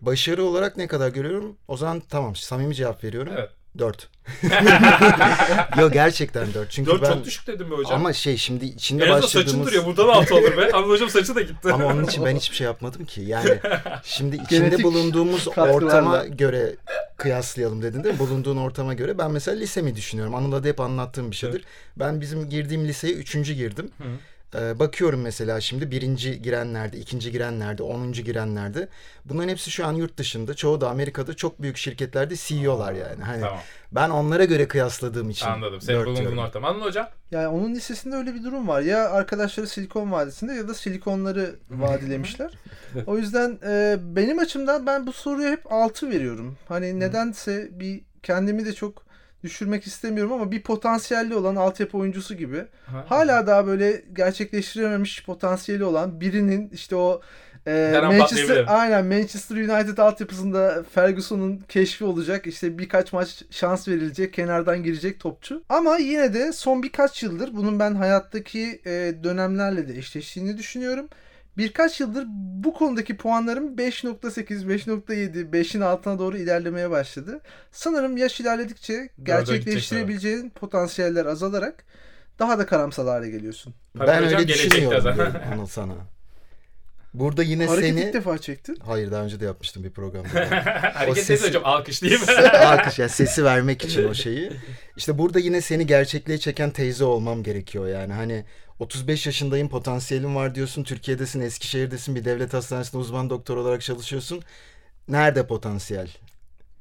[SPEAKER 1] Başarı olarak ne kadar görüyorum? O zaman tamam samimi cevap veriyorum.
[SPEAKER 3] Evet.
[SPEAKER 1] 4. Yok gerçekten 4. Çünkü
[SPEAKER 3] 4
[SPEAKER 1] ben
[SPEAKER 3] çok düşük dedim be hocam.
[SPEAKER 1] ama şey şimdi içinde
[SPEAKER 3] en azından saçın
[SPEAKER 1] başladığımız
[SPEAKER 3] duruyor. Burada da 6 olur be. Ama hocam saçı da gitti.
[SPEAKER 1] ama onun için ben hiçbir şey yapmadım ki. Yani şimdi içinde
[SPEAKER 2] Genetik
[SPEAKER 1] bulunduğumuz ortama göre kıyaslayalım dedin değil mi? Bulunduğun ortama göre ben mesela lisemi düşünüyorum. Anıl'a da hep anlattığım bir şeydir. Ben bizim girdiğim liseye üçüncü girdim.
[SPEAKER 3] Hı.
[SPEAKER 1] Ee, bakıyorum mesela şimdi birinci girenlerde, ikinci girenlerde, onuncu girenlerde. Bunların hepsi şu an yurt dışında. Çoğu da Amerika'da çok büyük şirketlerde CEO'lar yani. Hani
[SPEAKER 3] Tamam
[SPEAKER 1] ben onlara göre kıyasladığım için.
[SPEAKER 3] anladım.
[SPEAKER 1] Dört
[SPEAKER 3] bulunduğun ortam. Anladın hocam?
[SPEAKER 2] Yani onun listesinde öyle bir durum var. Ya arkadaşları Silikon Vadisi'nde ya da silikonları vadilemişler. o yüzden e, benim açımdan ben bu soruya hep 6 veriyorum. Hani nedense bir kendimi de çok düşürmek istemiyorum ama bir potansiyelli olan altyapı oyuncusu gibi hala daha böyle gerçekleştirememiş potansiyeli olan birinin işte o e, Manchester aynen Manchester United altyapısında Ferguson'un keşfi olacak. İşte birkaç maç şans verilecek, kenardan girecek topçu. Ama yine de son birkaç yıldır bunun ben hayattaki e, dönemlerle de eşleştiğini düşünüyorum. Birkaç yıldır bu konudaki puanlarım 5.8, 5.7, 5'in altına doğru ilerlemeye başladı. Sanırım yaş ilerledikçe gerçekleştirebileceğin potansiyeller azalarak daha da karamsal hale geliyorsun.
[SPEAKER 1] Ben öyle düşünüyorum Anıl sana. Burada yine
[SPEAKER 2] Hareket
[SPEAKER 1] seni...
[SPEAKER 2] ilk defa çektin.
[SPEAKER 1] Hayır daha önce de yapmıştım bir programda.
[SPEAKER 3] Hareket
[SPEAKER 1] sesi-
[SPEAKER 3] edin hocam alkış değil mi?
[SPEAKER 1] Alkış yani sesi vermek için o şeyi. İşte burada yine seni gerçekliğe çeken teyze olmam gerekiyor yani. Hani 35 yaşındayım potansiyelim var diyorsun. Türkiye'desin, Eskişehir'desin bir devlet hastanesinde uzman doktor olarak çalışıyorsun. Nerede potansiyel?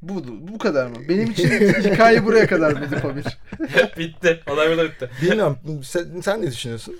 [SPEAKER 2] Bu, bu kadar mı? Benim için hikaye buraya kadar mıydı Pamir?
[SPEAKER 3] bitti. Olay burada bitti.
[SPEAKER 1] Bilmiyorum sen, sen ne düşünüyorsun?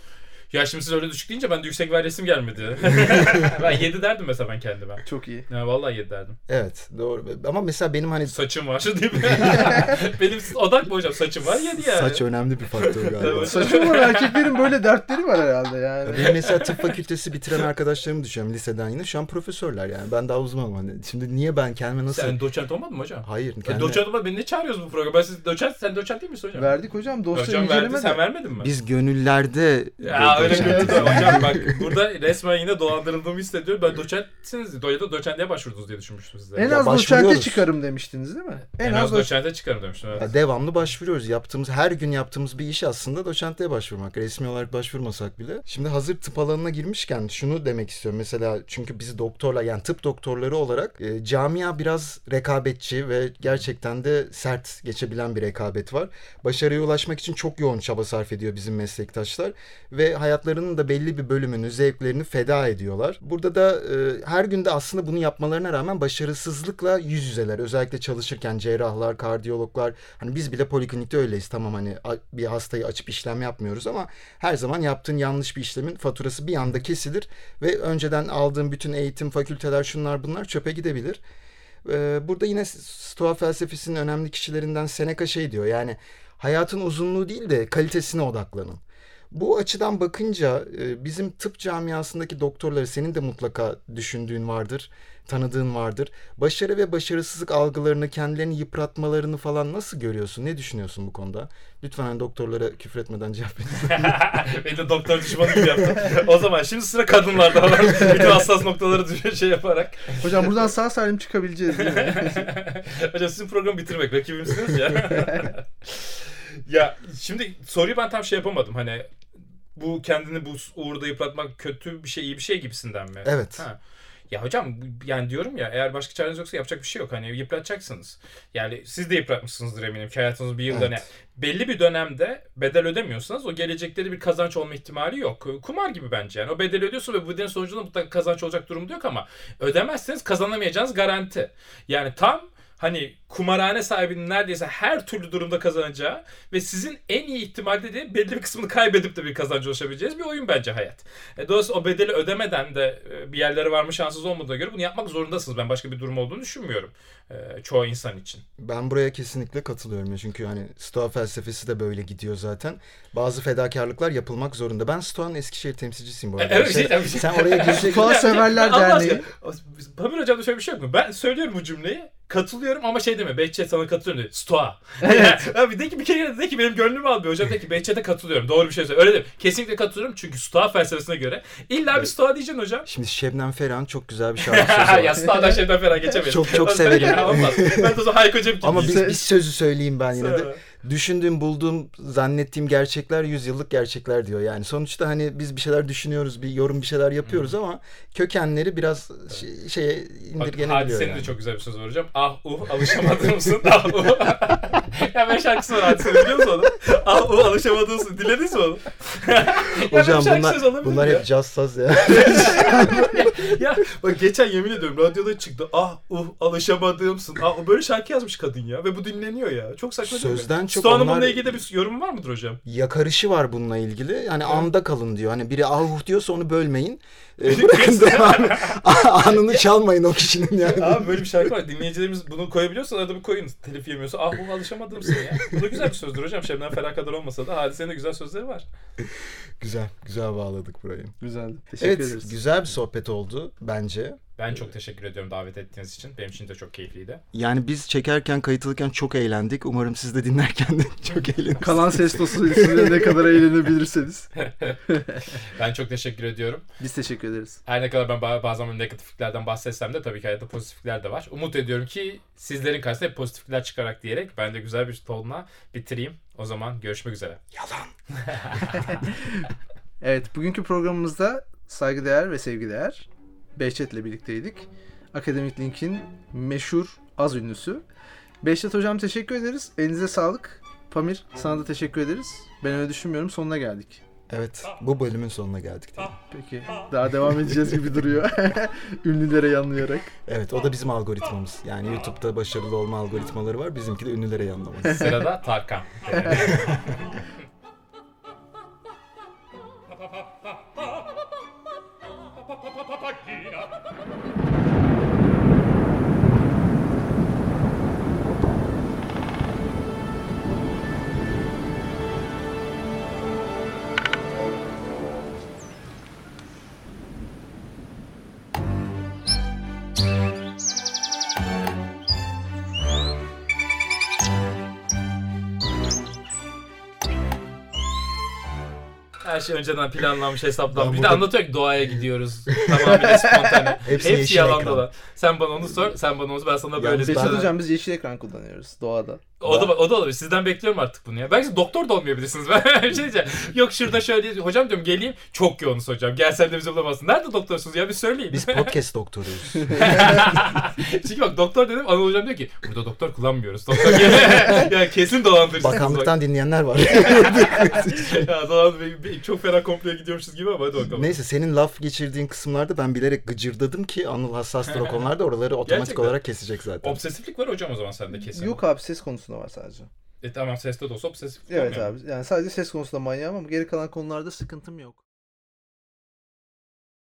[SPEAKER 3] Ya şimdi siz öyle düşük deyince ben de yüksek ver resim gelmedi. ben 7 derdim mesela ben kendime.
[SPEAKER 2] Çok iyi.
[SPEAKER 3] Ya vallahi 7 derdim.
[SPEAKER 1] Evet doğru. Ama mesela benim hani
[SPEAKER 3] Saçım var değil mi? Benim odak bu hocam. Saçım var 7 yani.
[SPEAKER 1] saç önemli bir faktör galiba.
[SPEAKER 2] Saçma olan erkeklerin böyle dertleri var herhalde yani.
[SPEAKER 1] Benim mesela tıp fakültesi bitiren arkadaşlarımı düşünüyorum liseden yine. Şu an profesörler yani. Ben daha uzmanım hani. Şimdi niye ben kendime nasıl...
[SPEAKER 3] Sen doçent olmadın mı hocam?
[SPEAKER 1] Hayır.
[SPEAKER 3] Kendine...
[SPEAKER 1] Kendime...
[SPEAKER 3] Doçent olmadın. Beni ne çağırıyoruz bu programa? Ben siz doçent, sen doçent değil misin hocam?
[SPEAKER 2] Verdik hocam dosya
[SPEAKER 3] Hocam verdi. Sen vermedin mi?
[SPEAKER 1] Biz gönüllerde...
[SPEAKER 3] Ya öyle de hocam bak burada resmen yine dolandırıldığımı hissediyorum. Ben doçentsiniz ya da doçentliğe başvurdunuz diye düşünmüştüm size.
[SPEAKER 2] En az doçente çıkarım demiştiniz değil mi?
[SPEAKER 3] en, az doçente çıkarım demiştim. Evet.
[SPEAKER 1] Ya devamlı başvuruyoruz. Yaptığımız her gün yaptığımız bir iş aslında doçentliğe başvurmak. Resmi olarak başvurmasak bile. Şimdi hazır tıp alanına girmişken şunu demek istiyorum. Mesela çünkü biz doktorlar yani tıp doktorları olarak e, camia biraz rekabetçi ve gerçekten de sert geçebilen bir rekabet var. Başarıya ulaşmak için çok yoğun çaba sarf ediyor bizim meslektaşlar ve hayatlarının da belli bir bölümünü, zevklerini feda ediyorlar. Burada da e, her günde aslında bunu yapmalarına rağmen başarısızlıkla yüz yüzeler. Özellikle çalışırken cerrahlar, kardiyologlar hani biz bile poliklinikte öyleyiz. Tamam hani bir hastayı açıp işlem yapmıyoruz ama her zaman yaptığın yanlış bir işlemin faturası bir anda kesilir ve önceden aldığın bütün eğitim, fakülteler şunlar bunlar çöpe gidebilir. Ee, burada yine Stoa felsefesinin önemli kişilerinden Seneca şey diyor yani hayatın uzunluğu değil de kalitesine odaklanın. Bu açıdan bakınca e, bizim tıp camiasındaki doktorları senin de mutlaka düşündüğün vardır, tanıdığın vardır. Başarı ve başarısızlık algılarını, kendilerini yıpratmalarını falan nasıl görüyorsun? Ne düşünüyorsun bu konuda? Lütfen hani doktorlara küfretmeden cevap verin.
[SPEAKER 3] Beni de doktor düşmanı gibi yaptın. o zaman şimdi sıra kadınlarda olan bütün hassas noktaları şey yaparak.
[SPEAKER 2] Hocam buradan sağ salim çıkabileceğiz değil mi?
[SPEAKER 3] Hocam sizin programı bitirmek rakibimsiniz ya. ya şimdi soruyu ben tam şey yapamadım hani bu kendini bu uğurda yıpratmak kötü bir şey iyi bir şey gibisinden mi?
[SPEAKER 1] Evet.
[SPEAKER 3] Ha. Ya hocam yani diyorum ya eğer başka çareniz yoksa yapacak bir şey yok. Hani yıpratacaksınız. Yani siz de yıpratmışsınızdır eminim ki hayatınızın bir yılda
[SPEAKER 1] Evet.
[SPEAKER 3] ne. Belli bir dönemde bedel ödemiyorsanız o gelecekte de bir kazanç olma ihtimali yok. Kumar gibi bence yani. O bedeli ödüyorsun ve bu bedelin sonucunda mutlaka kazanç olacak durumda yok ama ödemezseniz kazanamayacağınız garanti. Yani tam hani kumarhane sahibinin neredeyse her türlü durumda kazanacağı ve sizin en iyi ihtimalde de belli bir kısmını kaybedip de bir kazancı ulaşabileceğiniz bir oyun bence hayat. E, dolayısıyla o bedeli ödemeden de e, bir yerlere varma şansınız olmadığına göre bunu yapmak zorundasınız. Ben başka bir durum olduğunu düşünmüyorum. e, çoğu insan için.
[SPEAKER 1] Ben buraya kesinlikle katılıyorum ya çünkü hani Stoa felsefesi de böyle gidiyor zaten. Bazı fedakarlıklar yapılmak zorunda. Ben Stoa'nın Eskişehir temsilcisiyim bu arada.
[SPEAKER 3] Evet,
[SPEAKER 1] Şey- sen oraya girecek
[SPEAKER 2] Stoa Severler Derneği.
[SPEAKER 3] Pamir Hocam'da şöyle bir şey yok mu? Ben söylüyorum bu cümleyi. Katılıyorum ama şey deme Behçet sana katılıyorum dedi. Stoa.
[SPEAKER 2] Evet.
[SPEAKER 3] Abi de ki bir kere de ki benim gönlümü almıyor. Hocam de ki Behçet'e katılıyorum. Doğru bir şey söylüyor. Öyle değil. Kesinlikle katılıyorum çünkü Stoa felsefesine göre illa bir
[SPEAKER 1] Evet.
[SPEAKER 3] Stoa diyeceksin hocam.
[SPEAKER 1] Şimdi Şebnem Ferah'ın çok güzel bir şarkı sözü var.
[SPEAKER 3] ya Stoa'dan şeyden falan geçemeyiz.
[SPEAKER 1] Çok- çok severim.
[SPEAKER 3] Ben de o zaman Hayko Cepkin
[SPEAKER 1] Ama biz, biz sözü söyleyeyim ben yine de. Düşündüğüm, bulduğum, zannettiğim gerçekler yüzyıllık gerçekler diyor. Yani sonuçta hani biz bir şeyler düşünüyoruz, bir yorum bir şeyler yapıyoruz ama kökenleri biraz şey, şeye indirgenebiliyor
[SPEAKER 3] Hadise'nin
[SPEAKER 1] yani.
[SPEAKER 3] de çok güzel bir sözü var hocam. Ah uh alışamadın mısın? Ah uh. ya ben şarkısı var Hadise'nin biliyor musun onu? Ah uh alışamadın mısın? Dinlediniz mi onu?
[SPEAKER 1] Hocam bunlar, bunlar
[SPEAKER 3] ya.
[SPEAKER 1] hep caz saz ya.
[SPEAKER 3] Ya bak geçen yemin ediyorum radyoda çıktı. Ah uh alışamadığımsın. Ah uh, böyle şarkı yazmış kadın ya ve bu dinleniyor ya. Çok saçma değil mi?
[SPEAKER 1] Sözden çok
[SPEAKER 3] Stoğan'ın
[SPEAKER 1] onlar-
[SPEAKER 3] ilgili de bir yorum var mıdır hocam?
[SPEAKER 1] Yakarışı var bununla ilgili. Yani anda kalın diyor. Hani biri ah diyorsa onu bölmeyin.
[SPEAKER 3] Kesin.
[SPEAKER 1] bırakın devamı. Anını çalmayın o kişinin yani.
[SPEAKER 3] Abi böyle bir şarkı var. Dinleyicilerimiz bunu koyabiliyorsa arada bir koyun. Telif yemiyorsa. Ah uh alışamadığımsın ya. Bu da güzel bir sözdür hocam. Şebnem Ferah kadar olmasa da hadisenin de güzel sözleri var.
[SPEAKER 1] Güzel, güzel bağladık burayı.
[SPEAKER 2] Güzeldi. Teşekkür
[SPEAKER 1] Evet,
[SPEAKER 2] ederiz.
[SPEAKER 1] güzel bir sohbet oldu bence.
[SPEAKER 3] Ben çok teşekkür ediyorum davet ettiğiniz için. Benim için de çok keyifliydi.
[SPEAKER 1] Yani biz çekerken, kayıtlıken çok eğlendik. Umarım siz de dinlerken de çok eğlenirsiniz.
[SPEAKER 2] Kalan ses dostu üstünde ne kadar eğlenebilirseniz.
[SPEAKER 3] Ben çok teşekkür ediyorum.
[SPEAKER 2] Biz teşekkür ederiz.
[SPEAKER 3] Her ne kadar ben ba- bazen negatifliklerden bahsetsem de tabii ki hayatta pozitiflikler de var. Umut ediyorum ki sizlerin karşısında hep pozitiflikler çıkarak diyerek ben de güzel bir tonla bitireyim. O zaman görüşmek üzere.
[SPEAKER 1] Yalan.
[SPEAKER 2] Evet, bugünkü programımızda saygıdeğer ve sevgideğer Behçet'le birlikteydik. Akademik Link'in meşhur az ünlüsü. Behçet hocam teşekkür ederiz. Elinize sağlık. Pamir sana da teşekkür ederiz. Ben öyle düşünmüyorum. Sonuna geldik.
[SPEAKER 1] Evet, bu bölümün sonuna geldik. diyelim.
[SPEAKER 2] Peki. Daha devam edeceğiz gibi duruyor. Ünlülere yanlayarak.
[SPEAKER 1] Evet, o da bizim algoritmamız. Yani YouTube'da başarılı olma algoritmaları var. Bizimki de ünlülere yanlamak.
[SPEAKER 3] Sırada Tarkan. Her şey önceden planlanmış, hesaplanmış.
[SPEAKER 1] Ben
[SPEAKER 3] Bir de
[SPEAKER 1] burada-
[SPEAKER 3] anlatıyor ki doğaya gidiyoruz. Tamamıyla spontane.
[SPEAKER 1] Hepsi
[SPEAKER 3] Hepsi, yalan dolan. Sen bana onu sor, sen bana onu ben sana böyle
[SPEAKER 1] ben-
[SPEAKER 2] hocam biz yeşil ekran kullanıyoruz doğada.
[SPEAKER 3] O da, o da olabilir. Sizden bekliyorum artık bunu ya. Belki doktor da olmayabilirsiniz. Ben bir şey diyeceğim. Yok şurada şöyle hocam diyorum geleyim. Çok yoğunuz hocam. Gelsen de bizi bulamazsın. Nerede doktorsunuz ya bir söyleyin.
[SPEAKER 1] Biz podcast doktoruyuz.
[SPEAKER 3] Çünkü bak doktor dedim Anıl hocam diyor ki burada doktor kullanmıyoruz. Doktor ya kesin dolandırıcısınız. bak.
[SPEAKER 1] Bakanlıktan dinleyenler var.
[SPEAKER 3] ya dolandır, çok fena komploya gidiyormuşuz gibi ama hadi bakalım.
[SPEAKER 1] Neyse senin laf geçirdiğin kısımlarda ben bilerek gıcırdadım ki Anıl hassastır o konularda oraları otomatik
[SPEAKER 3] Gerçekten.
[SPEAKER 1] olarak kesecek zaten.
[SPEAKER 3] Obsesiflik var hocam o zaman sende kesin.
[SPEAKER 2] Yok abi ses konusunda var sadece.
[SPEAKER 3] E tamam seste de olsa obsesiflik
[SPEAKER 2] Evet abi. Yani sadece ses konusunda manyağım ama geri kalan konularda sıkıntım yok.